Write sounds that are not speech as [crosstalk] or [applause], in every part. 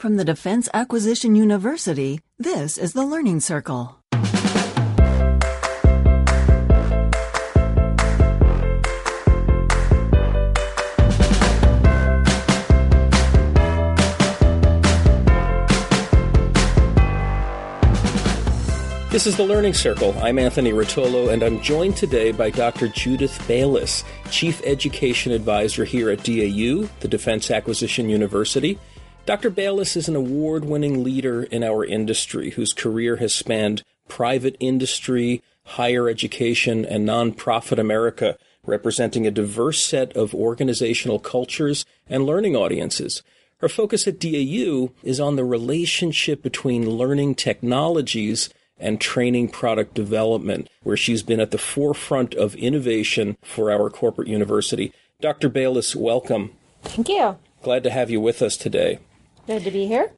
From the Defense Acquisition University, this is the Learning Circle. This is the Learning Circle. I'm Anthony Rotolo, and I'm joined today by Dr. Judith Bayliss, Chief Education Advisor here at DAU, the Defense Acquisition University. Dr. Bayliss is an award winning leader in our industry whose career has spanned private industry, higher education, and nonprofit America, representing a diverse set of organizational cultures and learning audiences. Her focus at DAU is on the relationship between learning technologies and training product development, where she's been at the forefront of innovation for our corporate university. Dr. Bayliss, welcome. Thank you. Glad to have you with us today. Good to be here.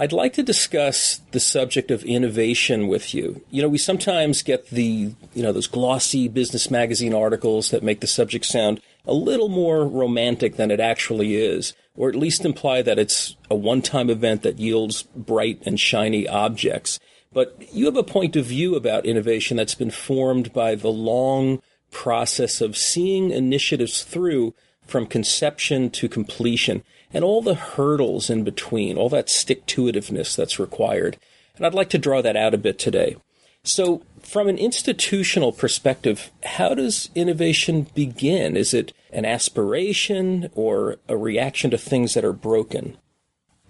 I'd like to discuss the subject of innovation with you. You know, we sometimes get the, you know, those glossy business magazine articles that make the subject sound a little more romantic than it actually is, or at least imply that it's a one time event that yields bright and shiny objects. But you have a point of view about innovation that's been formed by the long process of seeing initiatives through from conception to completion and all the hurdles in between, all that stick to itiveness that's required. And I'd like to draw that out a bit today. So, from an institutional perspective, how does innovation begin? Is it an aspiration or a reaction to things that are broken?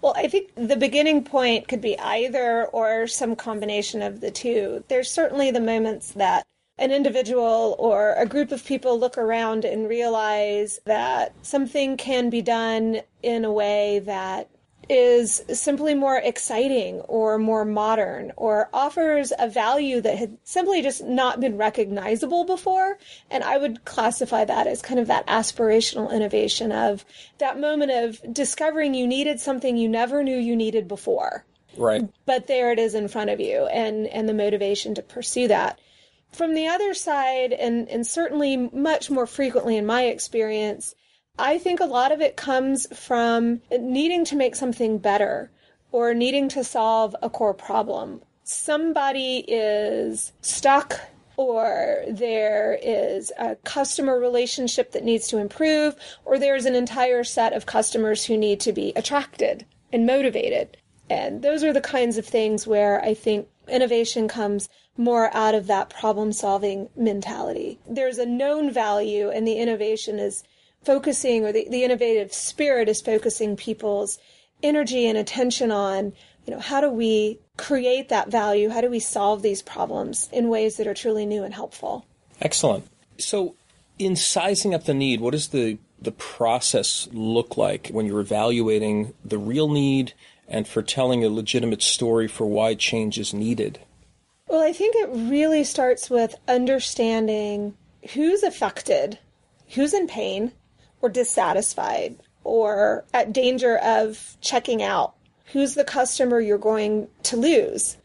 Well, I think the beginning point could be either or some combination of the two. There's certainly the moments that an individual or a group of people look around and realize that something can be done in a way that is simply more exciting or more modern or offers a value that had simply just not been recognizable before. And I would classify that as kind of that aspirational innovation of that moment of discovering you needed something you never knew you needed before. Right. But there it is in front of you and, and the motivation to pursue that. From the other side, and, and certainly much more frequently in my experience, I think a lot of it comes from needing to make something better or needing to solve a core problem. Somebody is stuck or there is a customer relationship that needs to improve, or there's an entire set of customers who need to be attracted and motivated. And those are the kinds of things where I think innovation comes more out of that problem solving mentality. There's a known value, and the innovation is focusing, or the, the innovative spirit is focusing people's energy and attention on, you know, how do we create that value? How do we solve these problems in ways that are truly new and helpful? Excellent. So, in sizing up the need, what does the the process look like when you're evaluating the real need and for telling a legitimate story for why change is needed? Well, I think it really starts with understanding who's affected, who's in pain, or dissatisfied or at danger of checking out? Who's the customer you're going to lose?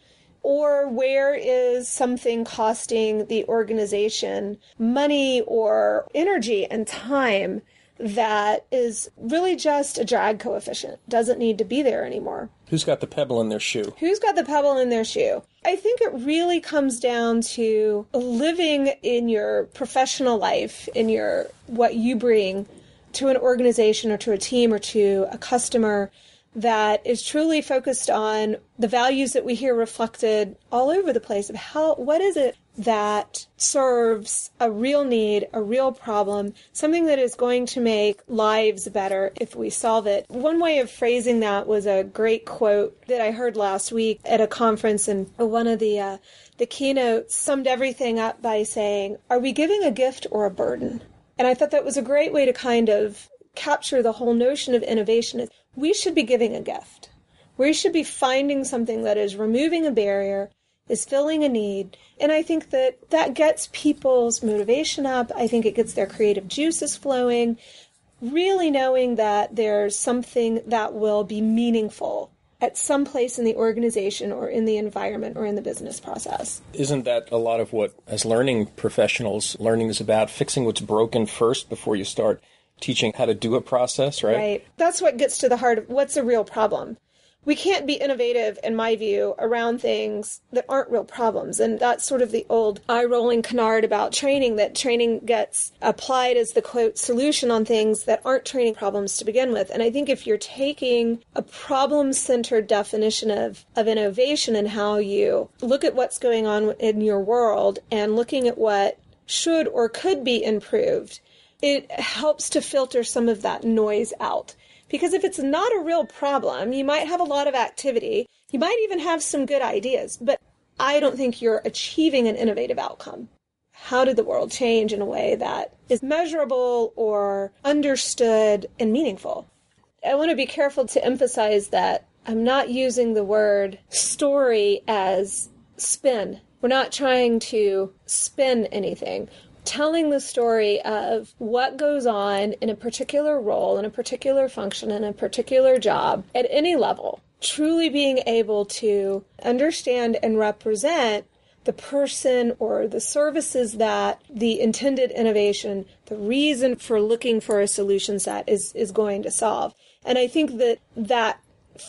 Or where is something costing the organization money or energy and time that is really just a drag coefficient, doesn't need to be there anymore? Who's got the pebble in their shoe? Who's got the pebble in their shoe? I think it really comes down to living in your professional life, in your what you bring to an organization or to a team or to a customer that is truly focused on the values that we hear reflected all over the place of how what is it that serves a real need, a real problem, something that is going to make lives better if we solve it. One way of phrasing that was a great quote that I heard last week at a conference, and one of the uh, the keynotes summed everything up by saying, "Are we giving a gift or a burden?" And I thought that was a great way to kind of capture the whole notion of innovation. We should be giving a gift. We should be finding something that is removing a barrier, is filling a need. And I think that that gets people's motivation up. I think it gets their creative juices flowing, really knowing that there's something that will be meaningful at some place in the organization or in the environment or in the business process. Isn't that a lot of what, as learning professionals, learning is about fixing what's broken first before you start teaching how to do a process, right? Right. That's what gets to the heart of what's a real problem. We can't be innovative, in my view, around things that aren't real problems. And that's sort of the old eye rolling canard about training that training gets applied as the quote solution on things that aren't training problems to begin with. And I think if you're taking a problem centered definition of, of innovation and how you look at what's going on in your world and looking at what should or could be improved, it helps to filter some of that noise out. Because if it's not a real problem, you might have a lot of activity. You might even have some good ideas, but I don't think you're achieving an innovative outcome. How did the world change in a way that is measurable or understood and meaningful? I want to be careful to emphasize that I'm not using the word story as spin. We're not trying to spin anything telling the story of what goes on in a particular role, in a particular function, in a particular job at any level. Truly being able to understand and represent the person or the services that the intended innovation, the reason for looking for a solution set is, is going to solve. And I think that that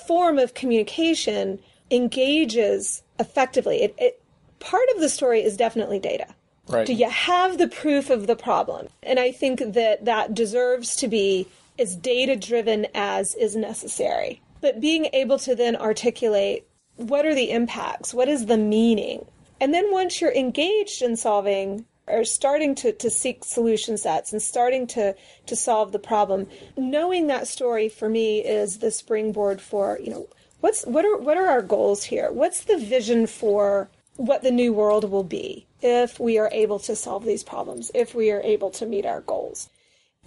form of communication engages effectively. It, it, part of the story is definitely data. Right. Do you have the proof of the problem? And I think that that deserves to be as data driven as is necessary. But being able to then articulate what are the impacts? What is the meaning? And then once you're engaged in solving or starting to, to seek solution sets and starting to, to solve the problem, knowing that story for me is the springboard for, you know, what's what are what are our goals here? What's the vision for what the new world will be if we are able to solve these problems, if we are able to meet our goals.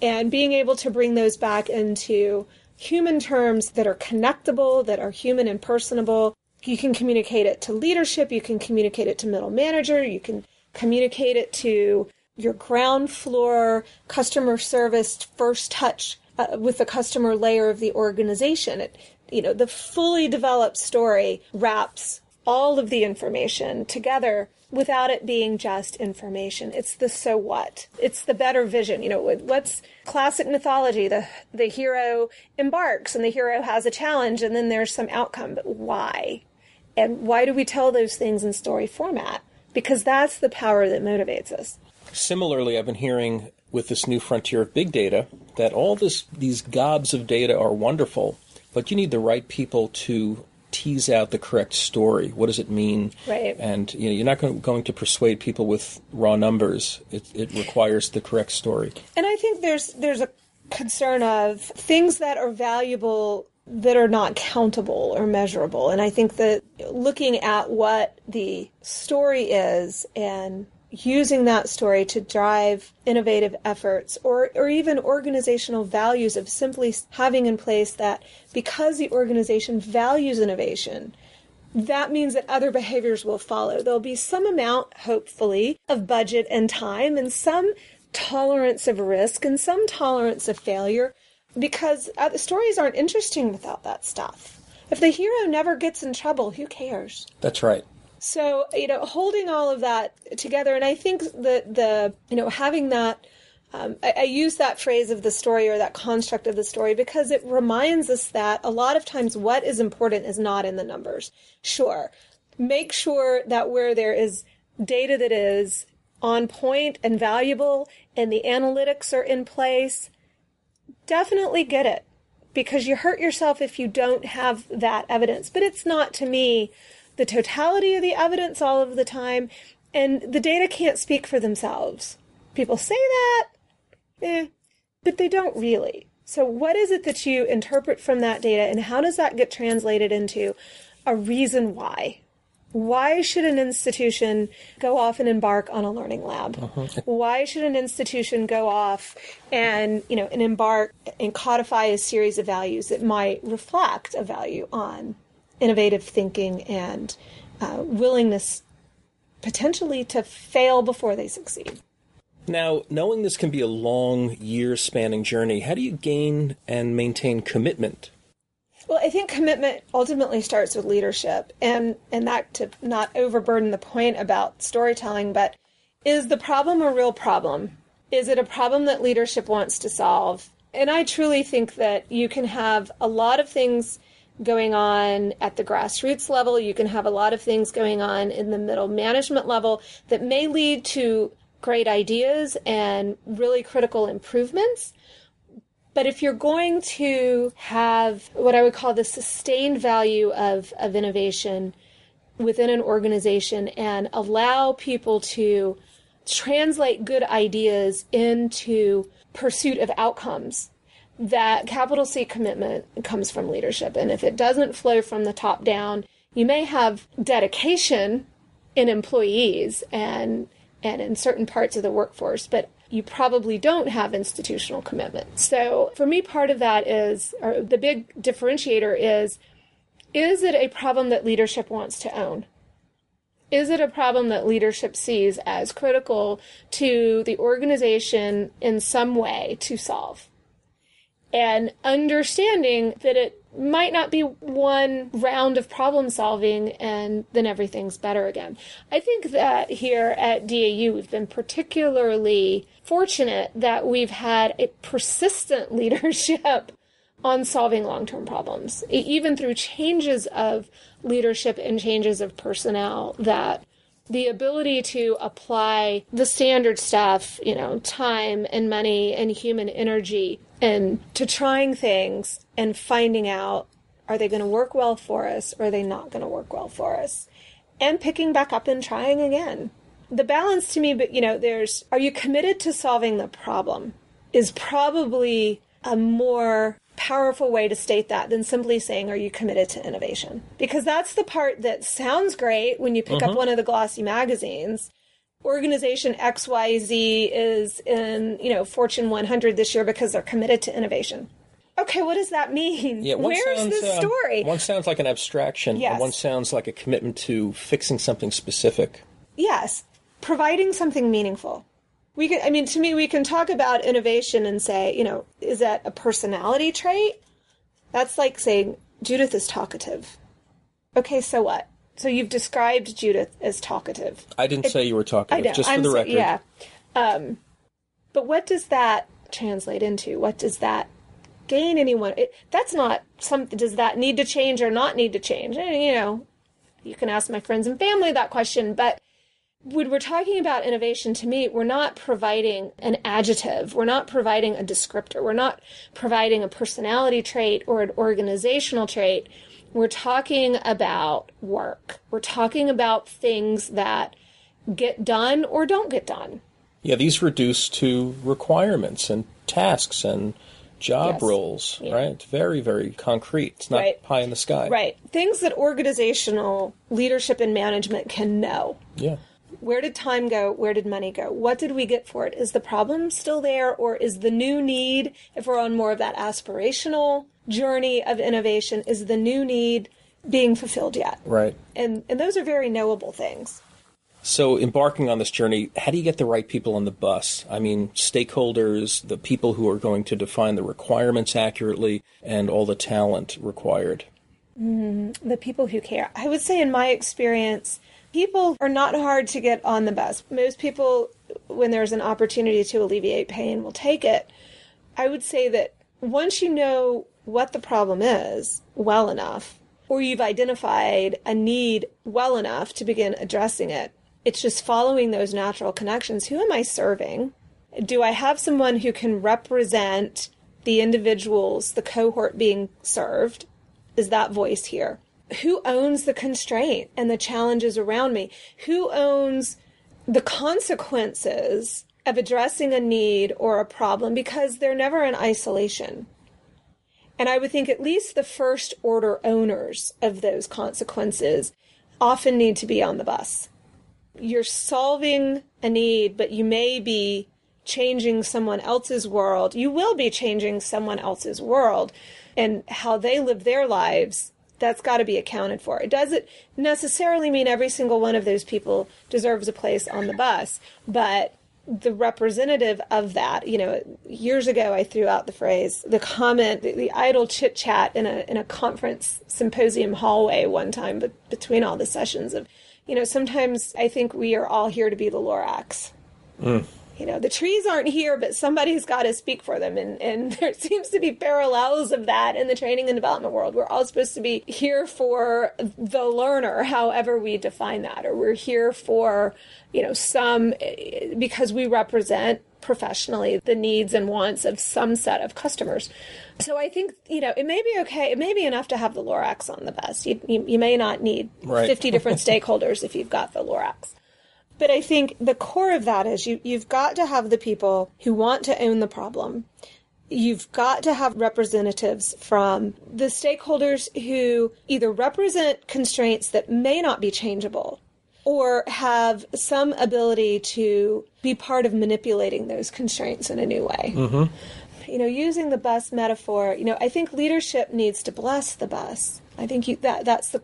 And being able to bring those back into human terms that are connectable, that are human and personable. You can communicate it to leadership, you can communicate it to middle manager, you can communicate it to your ground floor customer service first touch uh, with the customer layer of the organization. It, you know, the fully developed story wraps all of the information together without it being just information. It's the so what. It's the better vision. You know, what's classic mythology? The the hero embarks and the hero has a challenge and then there's some outcome. But why? And why do we tell those things in story format? Because that's the power that motivates us. Similarly, I've been hearing with this new frontier of big data that all this these gobs of data are wonderful, but you need the right people to tease out the correct story. What does it mean? Right. And you know, you're not going, going to persuade people with raw numbers. It, it requires the correct story. And I think there's there's a concern of things that are valuable that are not countable or measurable. And I think that looking at what the story is and using that story to drive innovative efforts or, or even organizational values of simply having in place that because the organization values innovation, that means that other behaviors will follow. There'll be some amount, hopefully, of budget and time and some tolerance of risk and some tolerance of failure because uh, the stories aren't interesting without that stuff. If the hero never gets in trouble, who cares? That's right. So, you know, holding all of that together, and I think that the, you know, having that, um, I, I, use that phrase of the story or that construct of the story because it reminds us that a lot of times what is important is not in the numbers. Sure. Make sure that where there is data that is on point and valuable and the analytics are in place, definitely get it because you hurt yourself if you don't have that evidence. But it's not to me the totality of the evidence all of the time, and the data can't speak for themselves. People say that, eh, but they don't really. So, what is it that you interpret from that data, and how does that get translated into a reason why? Why should an institution go off and embark on a learning lab? Uh-huh. Why should an institution go off and, you know, and embark and codify a series of values that might reflect a value on innovative thinking and uh, willingness potentially to fail before they succeed. Now, knowing this can be a long, year spanning journey, how do you gain and maintain commitment? Well, I think commitment ultimately starts with leadership, and, and that to not overburden the point about storytelling, but is the problem a real problem? Is it a problem that leadership wants to solve? And I truly think that you can have a lot of things going on at the grassroots level. You can have a lot of things going on in the middle management level that may lead to great ideas and really critical improvements. But if you're going to have what I would call the sustained value of, of innovation within an organization and allow people to translate good ideas into pursuit of outcomes, that capital C commitment comes from leadership. And if it doesn't flow from the top down, you may have dedication in employees and and in certain parts of the workforce, but you probably don't have institutional commitment. So for me, part of that is, or the big differentiator is, is it a problem that leadership wants to own? Is it a problem that leadership sees as critical to the organization in some way to solve? And understanding that it might not be one round of problem solving and then everything's better again. I think that here at DAU, we've been particularly fortunate that we've had a persistent [laughs] leadership on solving long term problems, even through changes of leadership and changes of personnel that the ability to apply the standard stuff, you know, time and money and human energy and to trying things and finding out are they going to work well for us or are they not going to work well for us? And picking back up and trying again. The balance to me but you know there's are you committed to solving the problem? Is probably a more powerful way to state that than simply saying are you committed to innovation? Because that's the part that sounds great when you pick up mm-hmm. one of the glossy magazines organization XYZ is in, you know, Fortune 100 this year because they're committed to innovation. Okay, what does that mean? Yeah, Where's sounds, the uh, story? one sounds like an abstraction, Yes. and one sounds like a commitment to fixing something specific. yes, providing something meaningful. We can, I mean, to me, we can talk about innovation and say, you know, is that a personality trait? That's like saying Judith is talkative. Okay, so what? So you've described Judith as talkative. I didn't say you were talking, I know. just for I'm the so- record. yeah. Um, but what does that translate into? What does that gain anyone? It, that's not something. Does that need to change or not need to change? And, you know, you can ask my friends and family that question. But when we're talking about innovation, to me, we're not providing an adjective. We're not providing a descriptor. We're not providing a personality trait or an organizational trait. We're talking about work. We're talking about things that get done or don't get done. Yeah, these reduce to requirements and tasks and job Yes. roles, Yeah. right? Very, very concrete. It's not Right. pie in the sky. Right. Things that organizational leadership and management can know. Yeah. Where did time go? Where did money go? What did we get for it? Is the problem still there or is the new need, if we're on more of that aspirational journey of innovation, is the new need being fulfilled yet? Right. And and those are very knowable things. So, embarking on this journey, how do you get the right people on the bus? I mean, stakeholders, the people who are going to define the requirements accurately, and all the talent required. Mm-hmm. the people who care. I would say, in my experience, people are not hard to get on the bus. Most people, when there's an opportunity to alleviate pain, will take it. I would say that once you know what the problem is well enough, or you've identified a need well enough to begin addressing it, it's just following those natural connections. Who am I serving? Do I have someone who can represent the individuals, the cohort being served? is that voice here? Who owns the constraint and the challenges around me? Who owns the consequences of addressing a need or a problem because they're never in isolation? And I would think at least the first order owners of those consequences often need to be on the bus. You're solving a need, but you may be changing someone else's world. You will be changing someone else's world and how they live their lives. That's got to be accounted for. It doesn't necessarily mean every single one of those people deserves a place on the bus, but the representative of that, you know, years ago I threw out the phrase, the comment, the, the idle chit chat in a in a conference symposium hallway one time, but between all the sessions of, you know, sometimes I think we are all here to be the Lorax. Mm. You know, the trees aren't here, but somebody's got to speak for them. And, and [laughs] there seems to be parallels of that in the training and development world. We're all supposed to be here for the learner, however we define that, or we're here for, you know, some, because we represent professionally the needs and wants of some set of customers. So I think, you know, it may be okay. It may be enough to have the Lorax on the bus. You, you, you may not need Right. 50 different [laughs] stakeholders if you've got the Lorax. But I think the core of that is you, you've got to have the people who want to own the problem. You've got to have representatives from the stakeholders who either represent constraints that may not be changeable or have some ability to be part of manipulating those constraints in a new way. Mm-hmm. You know, using the bus metaphor, you know, I think leadership needs to bless the bus. I think you, that that's the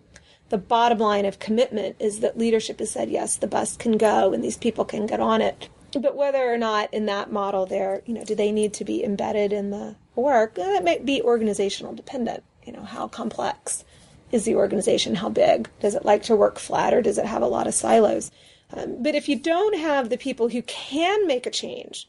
the bottom line of commitment is that leadership has said yes, the bus can go and these people can get on it. But whether or not in that model they're, you know, do they need to be embedded in the work? That might be organizational dependent. You know, how complex is the organization? How big? Does it like to work flat or does it have a lot of silos? Um, but if you don't have the people who can make a change,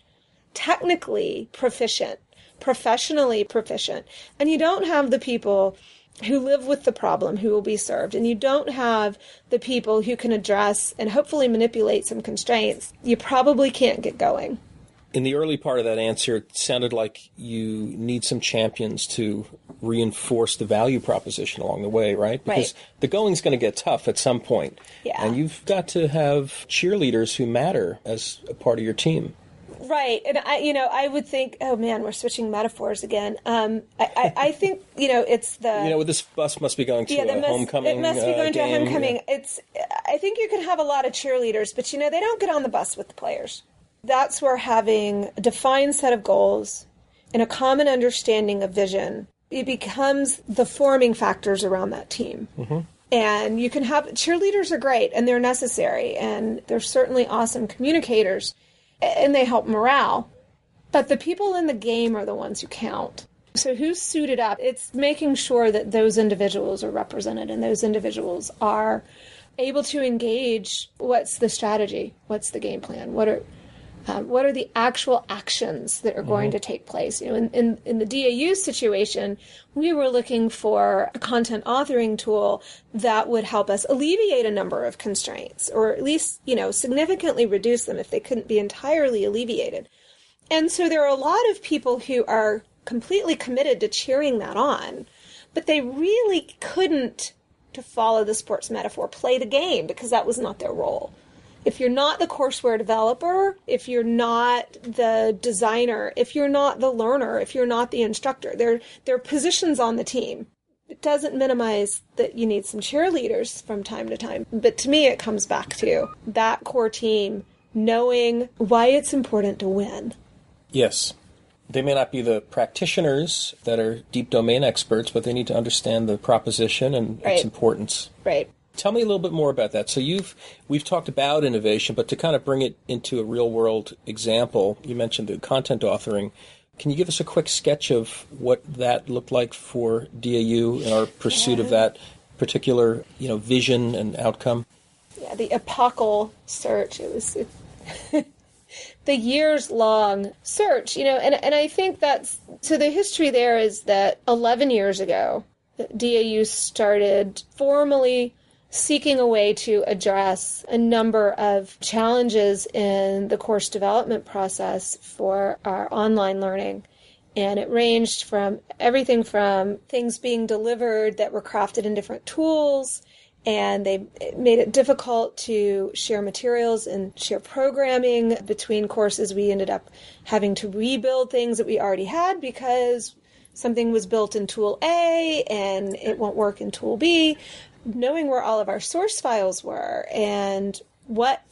technically proficient, professionally proficient, and you don't have the people who live with the problem who will be served, and you don't have the people who can address and hopefully manipulate some constraints, you probably can't get going. In the early part of that answer, it sounded like you need some champions to reinforce the value proposition along the way, right? Because Right. the going's going to get tough at some point. Yeah. And you've got to have cheerleaders who matter as a part of your team. Right, and I, you know, I would think, oh man, we're switching metaphors again. Um, I, I, I think, you know, it's the You know, this bus must be going to yeah, a must, homecoming. it must be uh, going to a homecoming. It's, I think you can have a lot of cheerleaders, but you know, they don't get on the bus with the players. That's where having a defined set of goals and a common understanding of vision, it becomes the forming factors around that team. And you can have cheerleaders are great and they're necessary and they're certainly awesome communicators and they help morale. But the people in the game are the ones who count. So who's suited up? It's making sure that those individuals are represented and those individuals are able to engage. What's the strategy? What's the game plan? What are um, what are the actual actions that are going to take place? You know, in, in, in the DAU situation, we were looking for a content authoring tool that would help us alleviate a number of constraints, or at least, you know, significantly reduce them if they couldn't be entirely alleviated. And so there are a lot of people who are completely committed to cheering that on, but they really couldn't, to follow the sports metaphor, play the game because that was not their role. If you're not the courseware developer, if you're not the designer, if you're not the learner, if you're not the instructor, there, there are positions on the team. It doesn't minimize that you need some cheerleaders from time to time. But to me, it comes back to that core team knowing why it's important to win. Yes. They may not be the practitioners that are deep domain experts, but they need to understand the proposition and Right. its importance. Right. Tell me a little bit more about that. So you've we've talked about innovation, but to kind of bring it into a real world example, you mentioned the content authoring. Can you give us a quick sketch of what that looked like for DAU in our pursuit of that particular, you know, vision and outcome? Yeah, the apocal search. It was it, [laughs] the years long search, you know, and, and I think that's so the history there is that 11 years ago, DAU started formally seeking a way to address a number of challenges in the course development process for our online learning. And it ranged from everything from things being delivered that were crafted in different tools and they made it difficult to share materials and share programming between courses. We ended up having to rebuild things that we already had because something was built in tool A and it won't work in tool B. Knowing where all of our source files were and what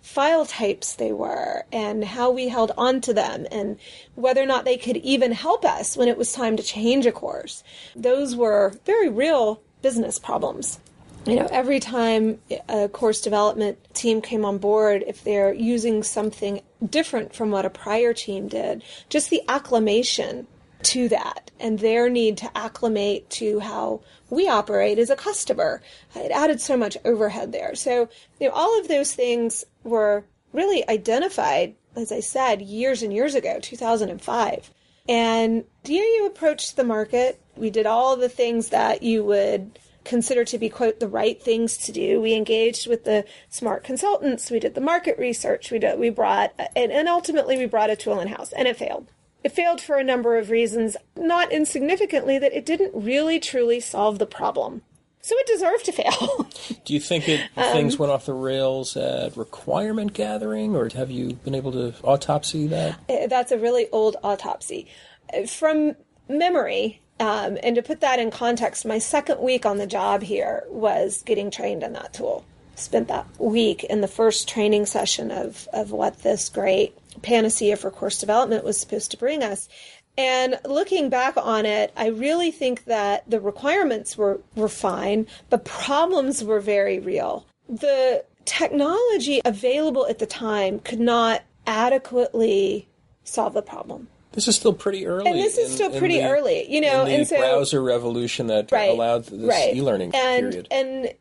file types they were and how we held on to them and whether or not they could even help us when it was time to change a course. Those were very real business problems. You know, every time a course development team came on board, if they're using something different from what a prior team did, just the acclimation to that and their need to acclimate to how we operate as a customer. It added so much overhead there. So, you know, all of those things were really identified, as I said, years and years ago, 2005. And DAU approached the market. We did all the things that you would consider to be quote the right things to do. We engaged with the smart consultants. We did the market research. We did, we brought and, and ultimately we brought a tool in house, and it failed. It failed for a number of reasons, not insignificantly that it didn't really truly solve the problem. So it deserved to fail. [laughs] Do you think it, um, things went off the rails at requirement gathering, or have you been able to autopsy that? Uh, that's a really old autopsy. Uh, from memory, um, and to put that in context, my second week on the job here was getting trained in that tool. Spent that week in the first training session of, of what this great panacea for course development was supposed to bring us. And looking back on it, I really think that the requirements were, were fine, but problems were very real. The technology available at the time could not adequately solve the problem. This is still pretty early. And this is in, still pretty the, early, you know. and so browser revolution that right, allowed this right. e-learning and, period. And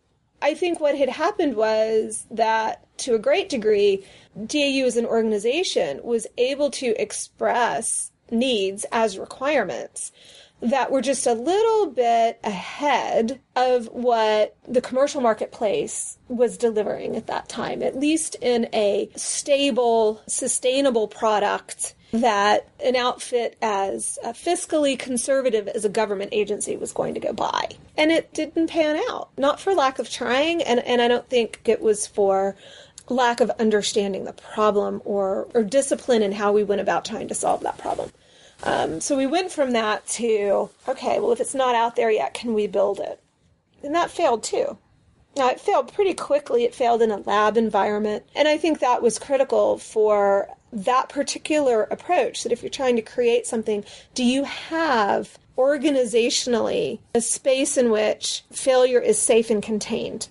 I think what had happened was that, to a great degree, DAU as an organization was able to express needs as requirements that were just a little bit ahead of what the commercial marketplace was delivering at that time, at least in a stable, sustainable product that an outfit as fiscally conservative as a government agency was going to go buy. And it didn't pan out, not for lack of trying, and, and I don't think it was for lack of understanding the problem or, or discipline in how we went about trying to solve that problem. Um, so we went from that to, okay, well, if it's not out there yet, can we build it? And that failed too. Now, it failed pretty quickly. It failed in a lab environment. And I think that was critical for that particular approach that if you're trying to create something, do you have organizationally a space in which failure is safe and contained?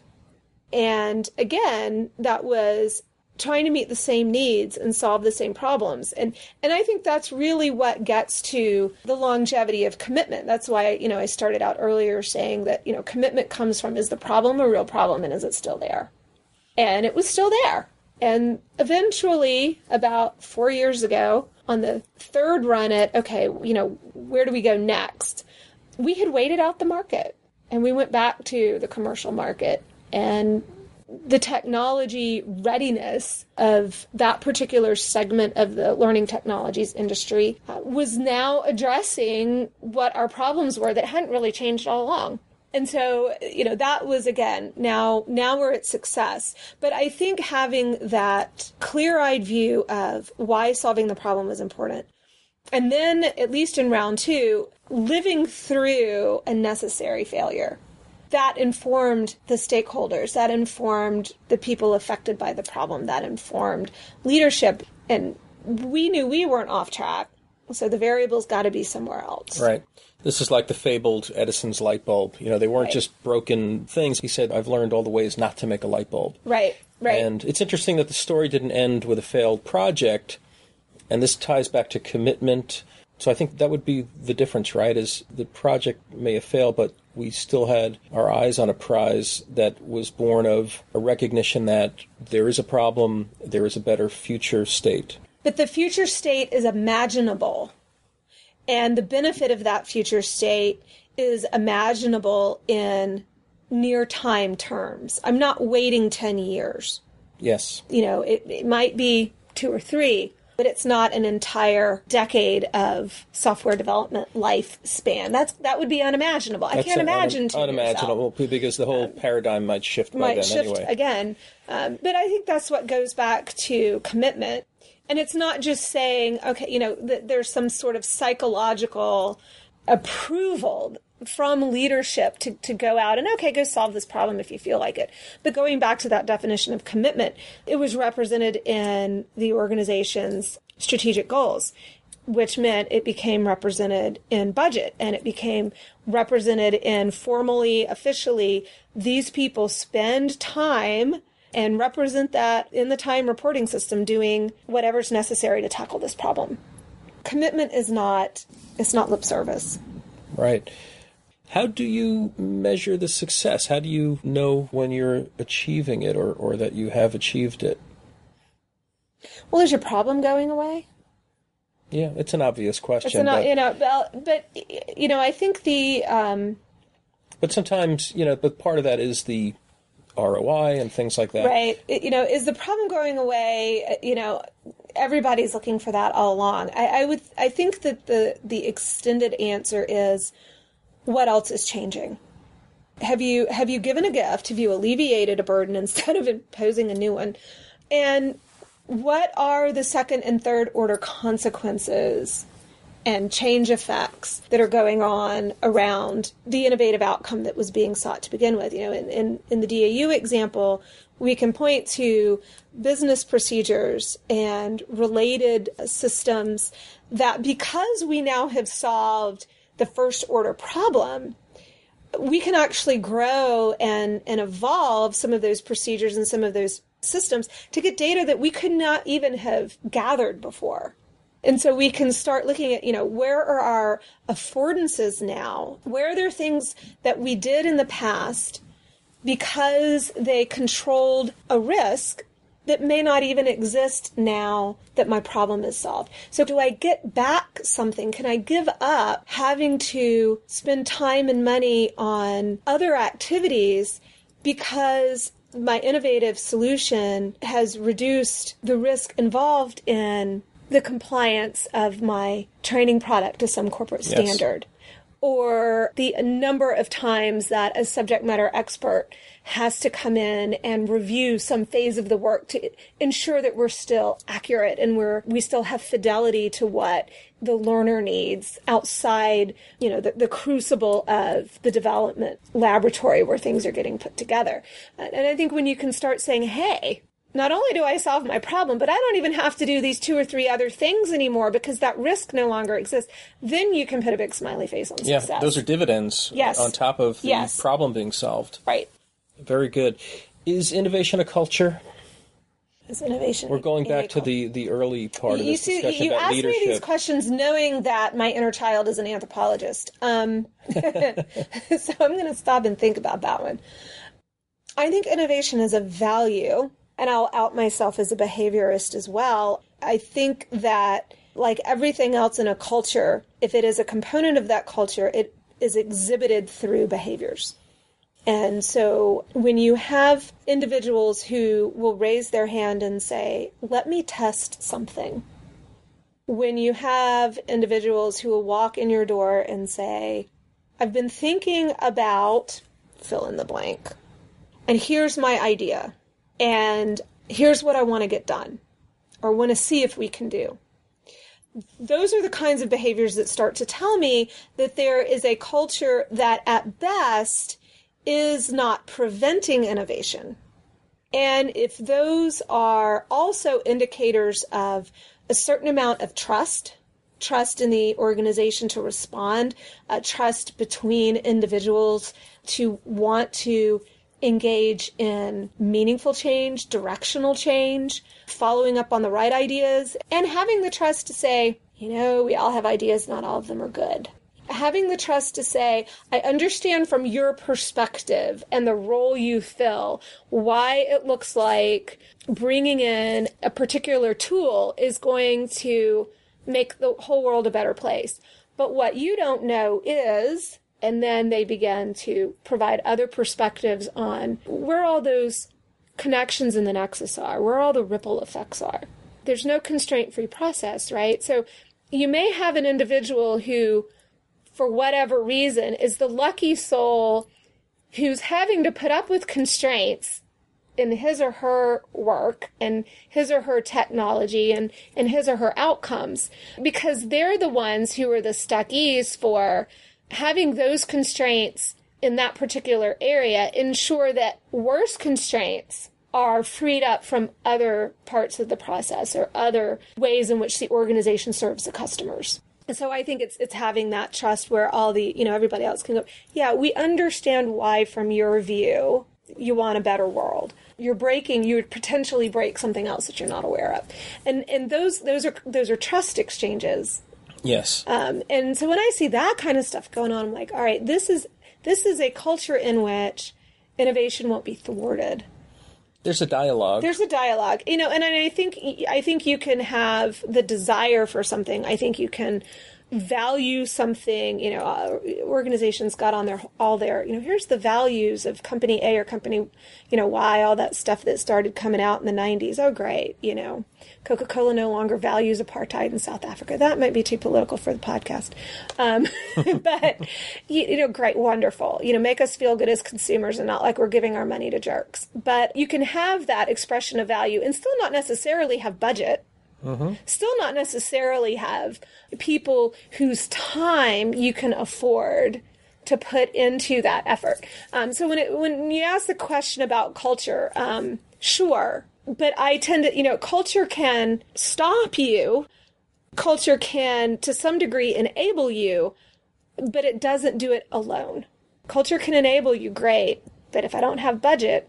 And again, that was trying to meet the same needs and solve the same problems. And and I think that's really what gets to the longevity of commitment. That's why, you know, I started out earlier saying that, you know, commitment comes from is the problem a real problem and is it still there? And it was still there. And eventually, about 4 years ago, on the third run at okay, you know, where do we go next? We had waited out the market and we went back to the commercial market and the technology readiness of that particular segment of the learning technologies industry uh, was now addressing what our problems were that hadn't really changed all along. And so, you know, that was again, now, now we're at success. But I think having that clear eyed view of why solving the problem was important. And then, at least in round two, living through a necessary failure that informed the stakeholders, that informed the people affected by the problem, that informed leadership. And we knew we weren't off track. So the variables got to be somewhere else. Right. This is like the fabled Edison's light bulb. You know, they weren't right. just broken things. He said, I've learned all the ways not to make a light bulb. Right, right. And it's interesting that the story didn't end with a failed project. And this ties back to commitment. So I think that would be the difference, right? Is the project may have failed, but we still had our eyes on a prize that was born of a recognition that there is a problem, there is a better future state. But the future state is imaginable. And the benefit of that future state is imaginable in near time terms. I'm not waiting 10 years. Yes. You know, it, it might be two or three, but it's not an entire decade of software development lifespan. That's that would be unimaginable. That's I can't imagine un- unimaginable because the whole um, paradigm might shift might then shift anyway. again. Um, but I think that's what goes back to commitment. And it's not just saying, okay, you know, th- there's some sort of psychological approval from leadership to, to go out and okay go solve this problem if you feel like it. But going back to that definition of commitment it was represented in the organization's strategic goals which meant it became represented in budget and it became represented in formally officially these people spend time and represent that in the time reporting system doing whatever's necessary to tackle this problem commitment is not it's not lip service right how do you measure the success? How do you know when you're achieving it or, or that you have achieved it? Well, is your problem going away? Yeah, it's an obvious question. It's not, but, you know, but, but you know, I think the um, but sometimes, you know, but part of that is the ROI and things like that. right, you know, is the problem going away? Uh, You know, everybody's looking for that all along. I, I would, I think that the the extended answer is, what else is changing? Have you have you given a gift? Have you alleviated a burden [laughs] instead of imposing a new one? And what are the second and third order consequences and change effects that are going on around the innovative outcome that was being sought to begin with. You know, in, in, in the DAU example, we can point to business procedures and related systems that because we now have solved the first order problem, we can actually grow and, and evolve some of those procedures and some of those systems to get data that we could not even have gathered before. And so we can start looking at, you know, where are our affordances now? Where are there things that we did in the past because they controlled a risk that may not even exist now that my problem is solved. So do I get back something? Can I give up having to spend time and money on other activities because my innovative solution has reduced the risk involved in the compliance of my training product to some corporate Yes. standard or the number of times that a subject matter expert has to come in and review some phase of the work to ensure that we're still accurate and we're we still have fidelity to what the learner needs outside you know the, the crucible of the development laboratory where things are getting put together and and i think when you can start saying hey not only do I solve my problem, but I don't even have to do these two or three other things anymore because that risk no longer exists. Then you can put a big smiley face on Yeah, success. those are dividends Yes. on top of the Yes. problem being solved. right. Very good. Is innovation a culture? Is innovation. We're going back to the, the early part of You this see, discussion you about asked leadership. me these questions knowing that my inner child is an anthropologist. Um, [laughs] so I'm going to stop and think about that one. I think innovation is a value, and I'll out myself as a behaviorist as well. I think that, like everything else in a culture, if it is a component of that culture, it is exhibited through behaviors. And so when you have individuals who will raise their hand and say, let me test something, when you have individuals who will walk in your door and say, I've been thinking about fill in the blank, and here's my idea, and here's what I want to get done, or want to see if we can do those are the kinds of behaviors that start to tell me that there is a culture that at best is not preventing innovation. And if those are also indicators of a certain amount of trust, trust in the organization to respond, trust between individuals to want to engage in meaningful change, directional change, following up on the right ideas, and having the trust to say, you know, we all have ideas, not all of them are good. Having the trust to say, I understand from your perspective and the role you fill why it looks like bringing in a particular tool is going to make the whole world a better place. But what you don't know is, and then they begin to provide other perspectives on where all those connections in the nexus are, where all the ripple effects are. There's no constraint free process, right? So you may have an individual who, for whatever reason, is the lucky soul who's having to put up with constraints in his or her work and his or her technology and, and his or her outcomes because they're the ones who are the stuckies for having those constraints in that particular area ensure that worse constraints are freed up from other parts of the process or other ways in which the organization serves the customers. And so I think it's it's having that trust where all the, you know, everybody else can go, yeah, we understand why from your view you want a better world. You're breaking you would potentially break something else that you're not aware of. And and those those are those are trust exchanges yes. um, and so when I see that kind of stuff going on, I'm like, all right, this is this is a culture in which innovation won't be thwarted. There's a dialogue. There's a dialogue, you know, and I think I think you can have the desire for something. I think you can value something, you know, uh, organizations got on their all their, you know, here's the values of company A or company, you know, Y, all that stuff that started coming out in the 90s. Oh, great, you know. Coca-Cola no longer values apartheid in South Africa. That might be too political for the podcast. Um, [laughs] but you, you know, great, wonderful. You know, make us feel good as consumers and not like we're giving our money to jerks. But you can have that expression of value and still not necessarily have budget Mm-hmm. Still not necessarily have people whose time you can afford to put into that effort. Um, so when it, when you ask the question about culture, um, sure, but I tend to, you know, culture can stop you. Culture can, to some degree, enable you, but it doesn't do it alone. Culture can enable you, great, but if I don't have budget,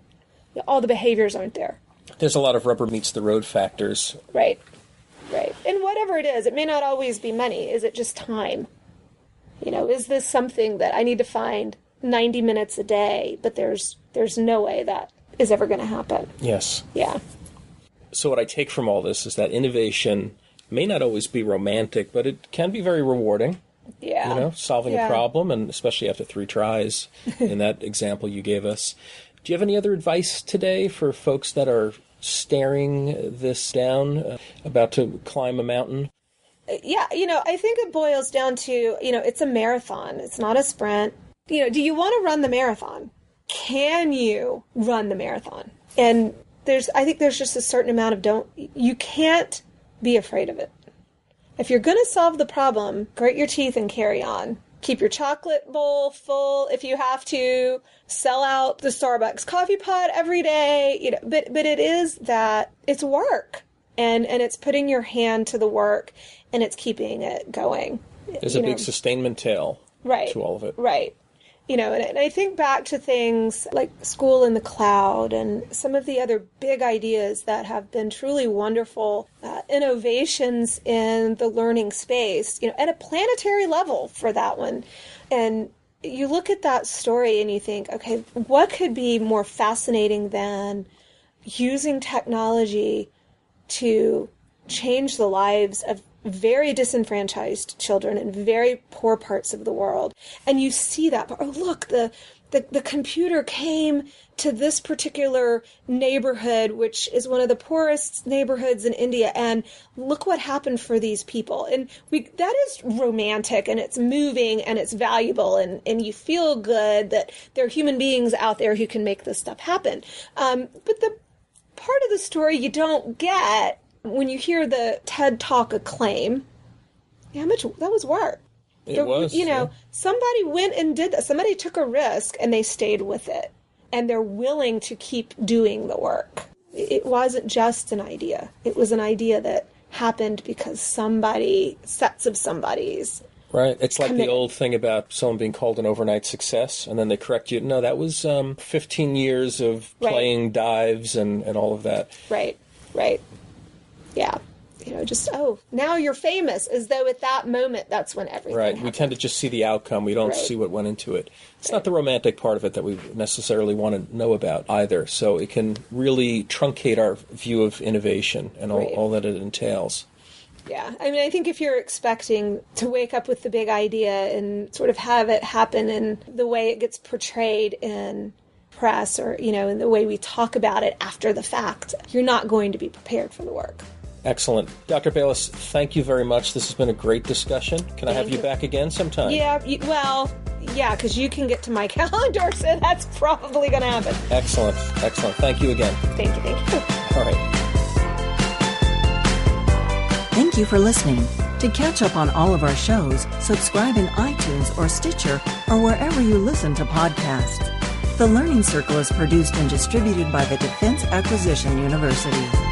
all the behaviors aren't there. There's a lot of rubber meets the road factors. Right. Right. And whatever it is, it may not always be money. Is it just time? You know, is this something that I need to find 90 minutes a day, but there's there's no way that is ever going to happen. Yes. Yeah. So what I take from all this is that innovation may not always be romantic, but it can be very rewarding. Yeah. You know, solving yeah. a problem and especially after 3 tries [laughs] in that example you gave us. Do you have any other advice today for folks that are staring this down, uh, about to climb a mountain? Yeah, you know, I think it boils down to, you know, it's a marathon, it's not a sprint. You know, do you want to run the marathon? Can you run the marathon? And there's, I think there's just a certain amount of don't, you can't be afraid of it. If you're going to solve the problem, grit your teeth and carry on keep your chocolate bowl full if you have to. Sell out the starbucks coffee pot every day you know but but it is that it's work and and it's putting your hand to the work and it's keeping it going. There's a know. big sustainment tail right. to all of it. Right you know, and, I think back to things like school in the cloud and some of the other big ideas that have been truly wonderful uh, innovations in the learning space, you know, at a planetary level for that one. And you look at that story and you think, okay, what could be more fascinating than using technology to change the lives of very disenfranchised children in very poor parts of the world. And you see that. Oh, look, the, the, the computer came to this particular neighborhood, which is one of the poorest neighborhoods in India, and look what happened for these people. And we that is romantic and it's moving and it's valuable and, and you feel good that there are human beings out there who can make this stuff happen. Um, but the part of the story you don't get when you hear the TED Talk acclaim, how much that was work. It the, was. You know, yeah. somebody went and did that. Somebody took a risk and they stayed with it, and they're willing to keep doing the work. It wasn't just an idea. It was an idea that happened because somebody, sets of somebody's. Right. It's like the old thing about someone being called an overnight success, and then they correct you. No, that was um, 15 years of playing right. dives and, and all of that. Right, right yeah you know just oh now you're famous as though at that moment that's when everything right happened. we tend to just see the outcome we don't right. see what went into it it's right. not the romantic part of it that we necessarily want to know about either so it can really truncate our view of innovation and all, right. all that it entails yeah, I mean, I think if you're expecting to wake up with the big idea and sort of have it happen in the way it gets portrayed in press or, you know, in the way we talk about it after the fact, you're not going to be prepared for the work. Excellent. Dr. Bayliss, thank you very much. This has been a great discussion. Can thank I have you, you back again sometime? Yeah, well, yeah, because you can get to my [laughs] calendar, so that's probably going to happen. Excellent. Excellent. Thank you again. Thank you. Thank you. All right. Thank you for listening. To catch up on all of our shows, subscribe in iTunes or Stitcher or wherever you listen to podcasts. The Learning Circle is produced and distributed by the Defense Acquisition University.